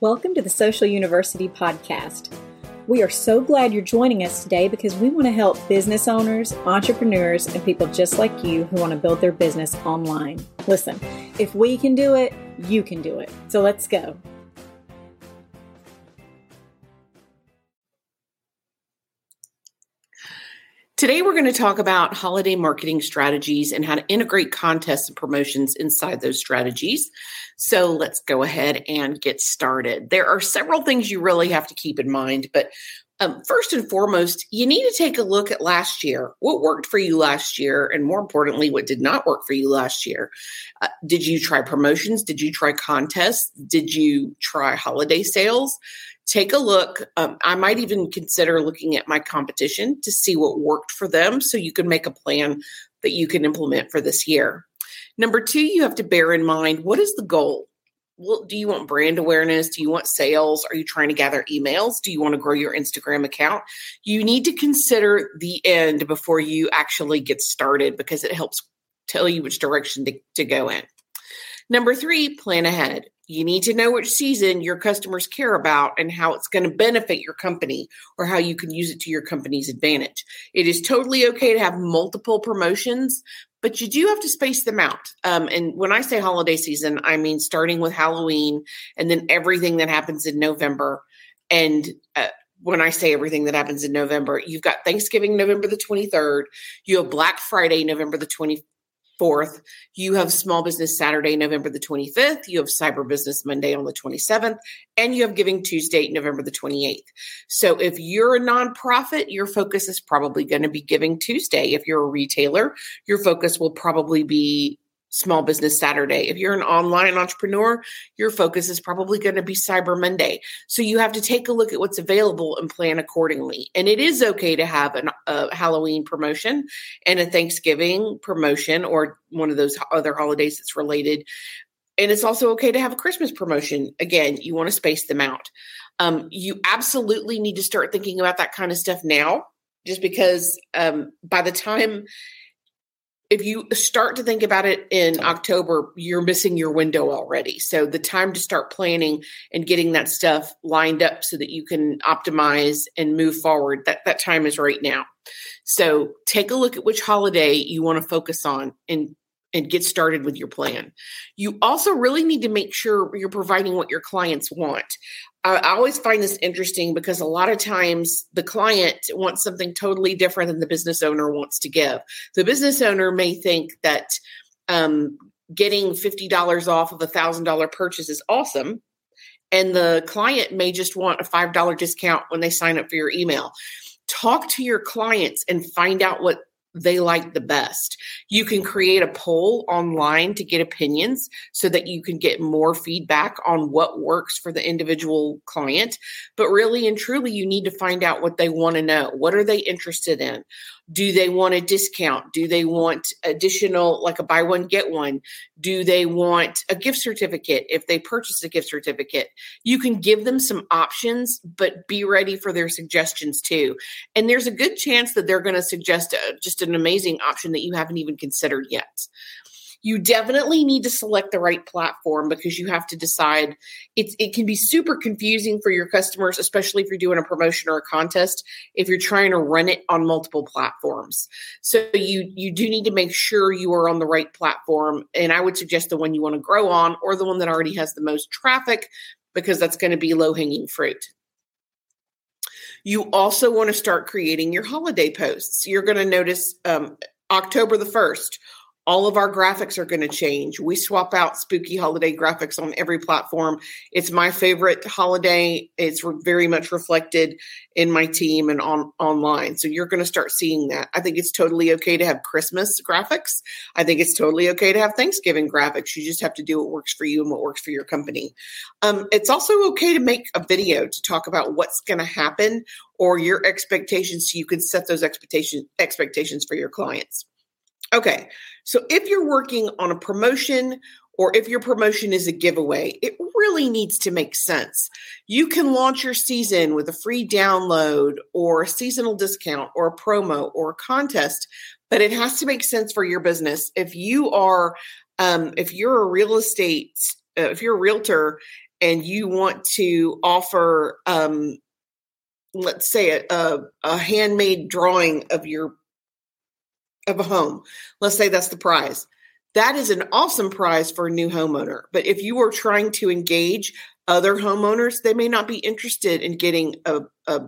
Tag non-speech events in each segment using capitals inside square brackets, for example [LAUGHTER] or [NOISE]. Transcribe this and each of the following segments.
Welcome to the Social University Podcast. We are so glad you're joining us today because we want to help business owners, entrepreneurs, and people just like you who want to build their business online. Listen, if we can do it, you can do it. So let's go. Today, we're going to talk about holiday marketing strategies and how to integrate contests and promotions inside those strategies. So, let's go ahead and get started. There are several things you really have to keep in mind, but um, first and foremost, you need to take a look at last year. What worked for you last year? And more importantly, what did not work for you last year? Uh, did you try promotions? Did you try contests? Did you try holiday sales? Take a look. Um, I might even consider looking at my competition to see what worked for them so you can make a plan that you can implement for this year. Number two, you have to bear in mind what is the goal? Well, do you want brand awareness? Do you want sales? Are you trying to gather emails? Do you want to grow your Instagram account? You need to consider the end before you actually get started because it helps tell you which direction to, to go in. Number three, plan ahead. You need to know which season your customers care about and how it's going to benefit your company or how you can use it to your company's advantage. It is totally okay to have multiple promotions, but you do have to space them out. Um, and when I say holiday season, I mean starting with Halloween and then everything that happens in November. And uh, when I say everything that happens in November, you've got Thanksgiving November the 23rd, you have Black Friday November the 20, 4th. You have Small Business Saturday, November the 25th. You have Cyber Business Monday on the 27th. And you have Giving Tuesday, November the 28th. So if you're a nonprofit, your focus is probably going to be Giving Tuesday. If you're a retailer, your focus will probably be Small Business Saturday. If you're an online entrepreneur, your focus is probably going to be Cyber Monday. So you have to take a look at what's available and plan accordingly. And it is okay to have an, a Halloween promotion and a Thanksgiving promotion or one of those other holidays that's related. And it's also okay to have a Christmas promotion. Again, you want to space them out. Um, you absolutely need to start thinking about that kind of stuff now, just because um, by the time if you start to think about it in October, you're missing your window already. So the time to start planning and getting that stuff lined up so that you can optimize and move forward, that, that time is right now. So take a look at which holiday you want to focus on and and get started with your plan. You also really need to make sure you're providing what your clients want. I, always find this interesting because a lot of times the client wants something totally different than the business owner wants to give. The business owner may think that um, getting $50 off of a $1,000 purchase is awesome. And the client may just want a $5 discount when they sign up for your email. Talk to your clients and find out what they like the best. You can create a poll online to get opinions so that you can get more feedback on what works for the individual client. But really and truly, you need to find out what they want to know. What are they interested in? Do they want a discount? Do they want additional, like a buy one, get one? Do they want a gift certificate if they purchase a gift certificate? You can give them some options, but be ready for their suggestions too. And there's a good chance that they're going to suggest a, just an amazing option that you haven't even considered yet you definitely need to select the right platform because you have to decide. It can be super confusing for your customers especially if you're doing a promotion or a contest if you're trying to run it on multiple platforms. So you you do need to make sure you are on the right platform and i would suggest the one you want to grow on or the one that already has the most traffic because that's going to be low hanging fruit. You also want to start creating your holiday posts. You're going to notice um, october the 1st all of our graphics are going to change. We swap out spooky holiday graphics on every platform. It's my favorite holiday. It's very much reflected in my team and on online. So you're going to start seeing that. I think it's totally okay to have Christmas graphics. I think it's totally okay to have Thanksgiving graphics. You just have to do what works for you and what works for your company. Um, it's also okay to make a video to talk about what's going to happen or your expectations so you can set those expectation expectations for your clients. Okay. So if you're working on a promotion or if your promotion is a giveaway, it really needs to make sense. You can launch your season with a free download or a seasonal discount or a promo or a contest, but it has to make sense for your business. If you are, um, if you're a real estate, uh, if you're a realtor and you want to offer um, let's say a, a, a handmade drawing of your of a home. Let's say that's the prize. That is an awesome prize for a new homeowner. But if you are trying to engage other homeowners they may not be interested in getting a, a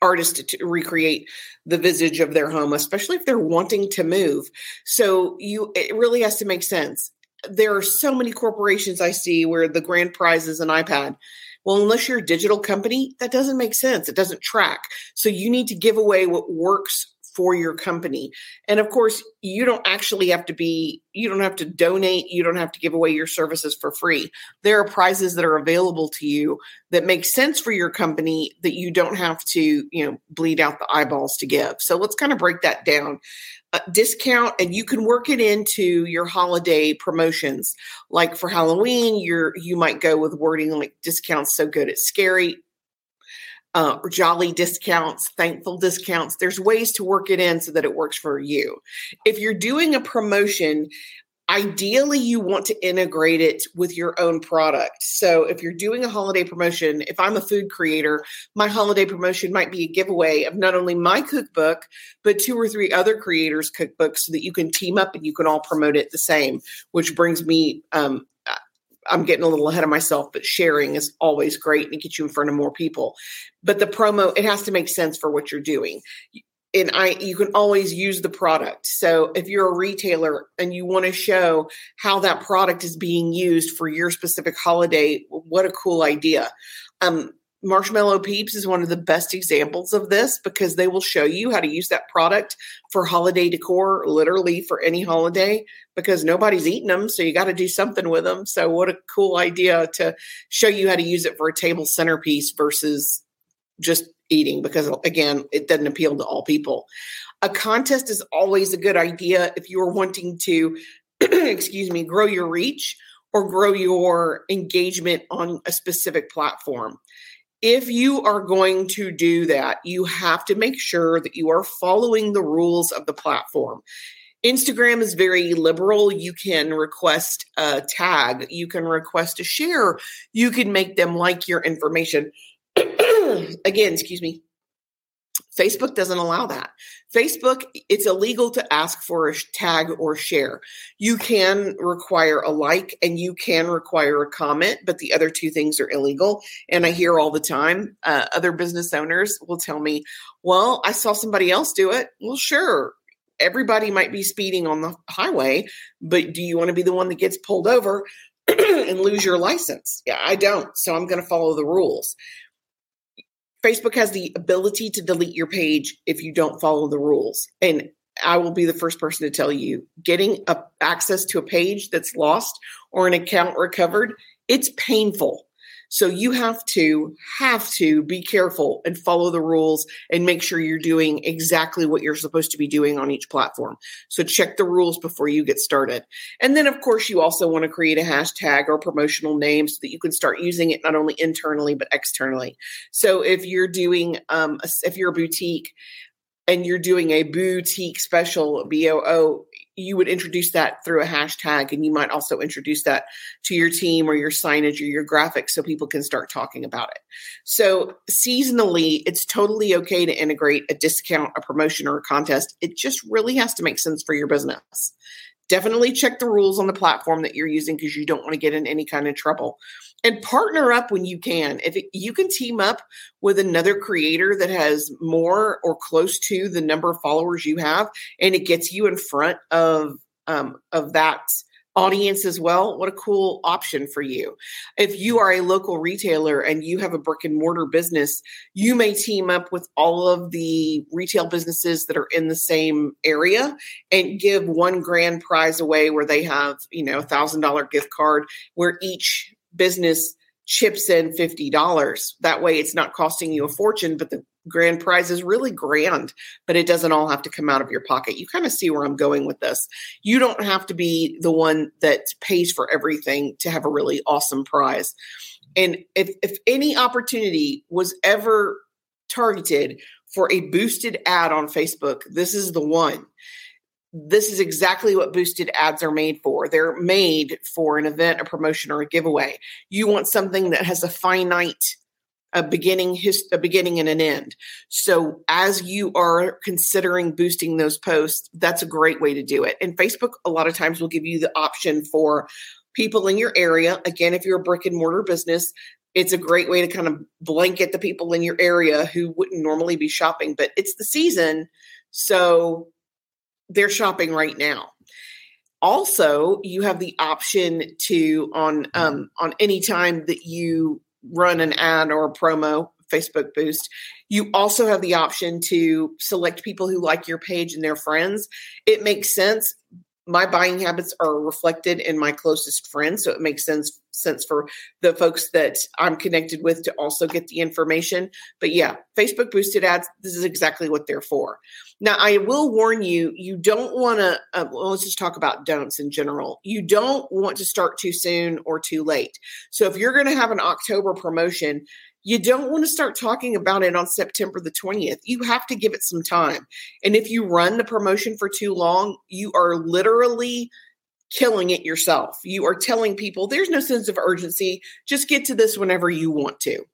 artist to recreate the visage of their home especially if they're wanting to move. So you it really has to make sense. There are so many corporations i see where the grand prize is an ipad. Well, unless you're a digital company, that doesn't make sense. It doesn't track. So you need to give away what works for your company. And of course, you don't actually have to be, you don't have to donate, you don't have to give away your services for free. There are prizes that are available to you that make sense for your company that you don't have to, you know, bleed out the eyeballs to give. So let's kind of break that down discount and you can work it into your holiday promotions like for halloween you're you might go with wording like discounts so good it's scary uh, jolly discounts thankful discounts. There's ways to work it in so that it works for you. If you're doing a promotion ideally you want to integrate it with your own product. So if you're doing a holiday promotion if i'm a food creator my holiday promotion might be a giveaway of not only my cookbook but two or three other creators cookbooks so that you can team up and you can all promote it the same which brings me um, I'm getting a little ahead of myself, but sharing is always great and it gets you in front of more people. But the promo, it has to make sense for what you're doing and I you can always use the product. So if you're a retailer and you want to show how that product is being used for your specific holiday, what a cool idea. Um, Marshmallow Peeps is one of the best examples of this because they will show you how to use that product for holiday decor, literally for any holiday, because nobody's eating them. So you got to do something with them. So, what a cool idea to show you how to use it for a table centerpiece versus just eating because again it doesn't appeal to all people a contest is always a good idea if you're wanting to [CLEARS THROAT] excuse me grow your reach or grow your engagement on a specific platform if you are going to do that you have to make sure that you are following the rules of the platform Instagram is very liberal. You can request a tag, you can request a share, you can make them like your information. [CLEARS THROAT] again, excuse me. Facebook doesn't allow that. Facebook, it's illegal to ask for a tag or share. You can require a like and you can require a comment, but the other two things are illegal. And I hear all the time uh, other business owners will tell me, well, I saw somebody else do it. Well, sure. Everybody might be speeding on the highway, but do you want to be the one that gets pulled over [CLEARS THROAT] and lose your license? Yeah, I don't. So I'm going to follow the rules. Facebook has the ability to delete your page if you don't follow the rules. And I will be the first person to tell you getting a, access to a page that's lost or an account recovered, it's painful. So you have to have to be careful and follow the rules and make sure you're doing exactly what you're supposed to be doing on each platform. So check the rules before you get started. And then of course you also want to create a hashtag or promotional name so that you can start using it not only internally but externally. So if you're doing um, if you're a boutique and you're doing a boutique special BOO, you would introduce that through a hashtag and you might also introduce that to your team or your signage or your graphics so people can start talking about it. So, seasonally, it's totally okay to integrate a discount, a promotion, or a contest. It just really has to make sense for your business definitely check the rules on the platform that you're using because you don't want to get in any kind of trouble. And partner up when you can. If it, you can team up with another creator that has more or close to the number of followers you have and it gets you in front of um, of that audience as well, what a cool option for you. If you are a local retailer and you have a brick and mortar business, you may team up with all of the retail businesses that are in the same area and give one grand prize away where they have, you know, a thousand dollar gift card where each business chips in $50. That way it's not costing you a fortune, but the grand prize is really grand, but it doesn't all have to come out of your pocket. You kind of see where I'm going with this. You don't have to be the one that pays for everything to have a really awesome prize. And if, if any opportunity was ever targeted for a boosted ad on Facebook, this is the one. this is exactly what boosted ads are made for. They're made for an event, a promotion, or a giveaway. You want something that has a finite a beginning his, a beginning and an end. So as you are considering boosting those posts, that's a great way to do it. And Facebook a lot of times will give you the option for people in your area. Again, if you're a brick and mortar business, it's a great way to kind of blanket the people in your area who wouldn't normally be shopping, but it's the season. So they're shopping right now. Also, you have the option to on um, on any time that you run an ad or a promo Facebook boost, you also have the option to select people who like your page and their friends. It makes sense my buying habits are reflected in my closest friends so it makes sense sense for the folks that i'm connected with to also get the information. But yeah facebook boosted ads this is exactly what they're for. Now i will warn you you don't want to uh, well, let's just talk about don'ts in general. You don't want to start too soon or too late. So if you're going to have an october promotion you don't want to start talking about it on September the 20th. You have to give it some time. And if you run the promotion for too long, you are literally killing it yourself. You are telling people there's no sense of urgency. Just get to this whenever you want to.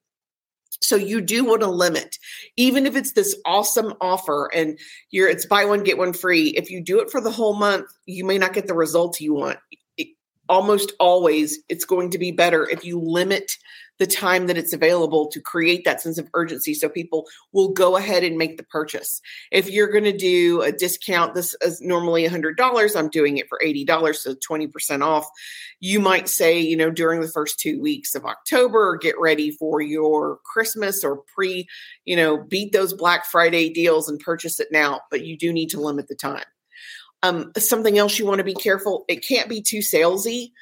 So you do want to limit, even if it's this awesome offer and you're it's buy one get one free. If you do it for the whole month, you may not get the results you want. It, almost always, it's going to be better if you limit the time that it's available to create that sense of urgency so people will go ahead and make the purchase. If you're going to do a discount, this is normally $100, I'm doing it for $80, so 20% off. You might say, you know, during the first two weeks of October, get ready for your Christmas or pre, you know, beat those Black Friday deals and purchase it now, but you do need to limit the time. Um, something else you want to be careful, it can't be too salesy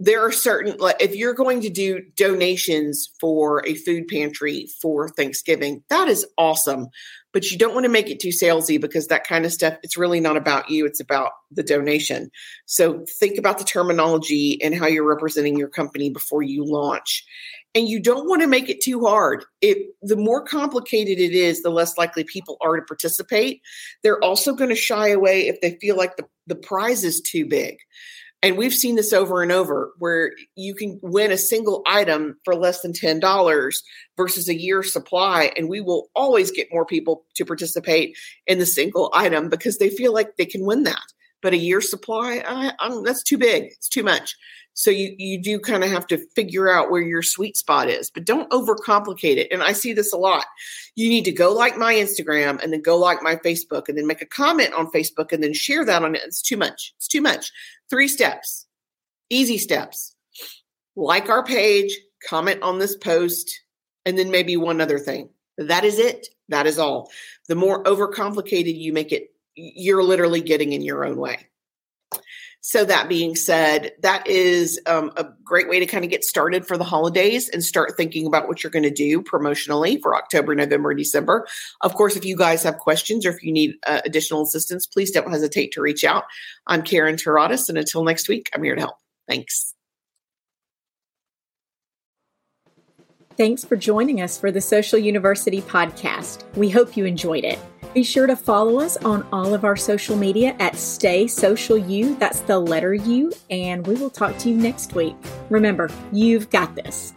there are certain like if you're going to do donations for a food pantry for Thanksgiving, that is awesome. But you don't want to make it too salesy because that kind of stuff, it's really not about you, it's about the donation. So think about the terminology and how you're representing your company before you launch. And you don't want to make it too hard. It the more complicated it is, the less likely people are to participate. They're also going to shy away if they feel like the, the prize is too big. And we've seen this over and over where you can win a single item for less than $10 versus a year supply. And we will always get more people to participate in the single item because they feel like they can win that. But a year supply, I, that's too big. It's too much. So you you do kind of have to figure out where your sweet spot is, but don't overcomplicate it. And I see this a lot. You need to go like my Instagram and then go like my Facebook and then make a comment on Facebook and then share that on it. It's too much. It's too much. Three steps. Easy steps. Like our page, comment on this post, and then maybe one other thing. That is it. That is all. The more overcomplicated you make it, you're literally getting in your own way. So, that being said, that is um, a great way to kind of get started for the holidays and start thinking about what you're going to do promotionally for October, November, December. Of course, if you guys have questions or if you need uh, additional assistance, please don't hesitate to reach out. I'm Karen Taradas, and until next week, I'm here to help. Thanks. Thanks for joining us for the Social University podcast. We hope you enjoyed it. Be sure to follow us on all of our social media at Stay Social U. That's the letter U. And we will talk to you next week. Remember, you've got this.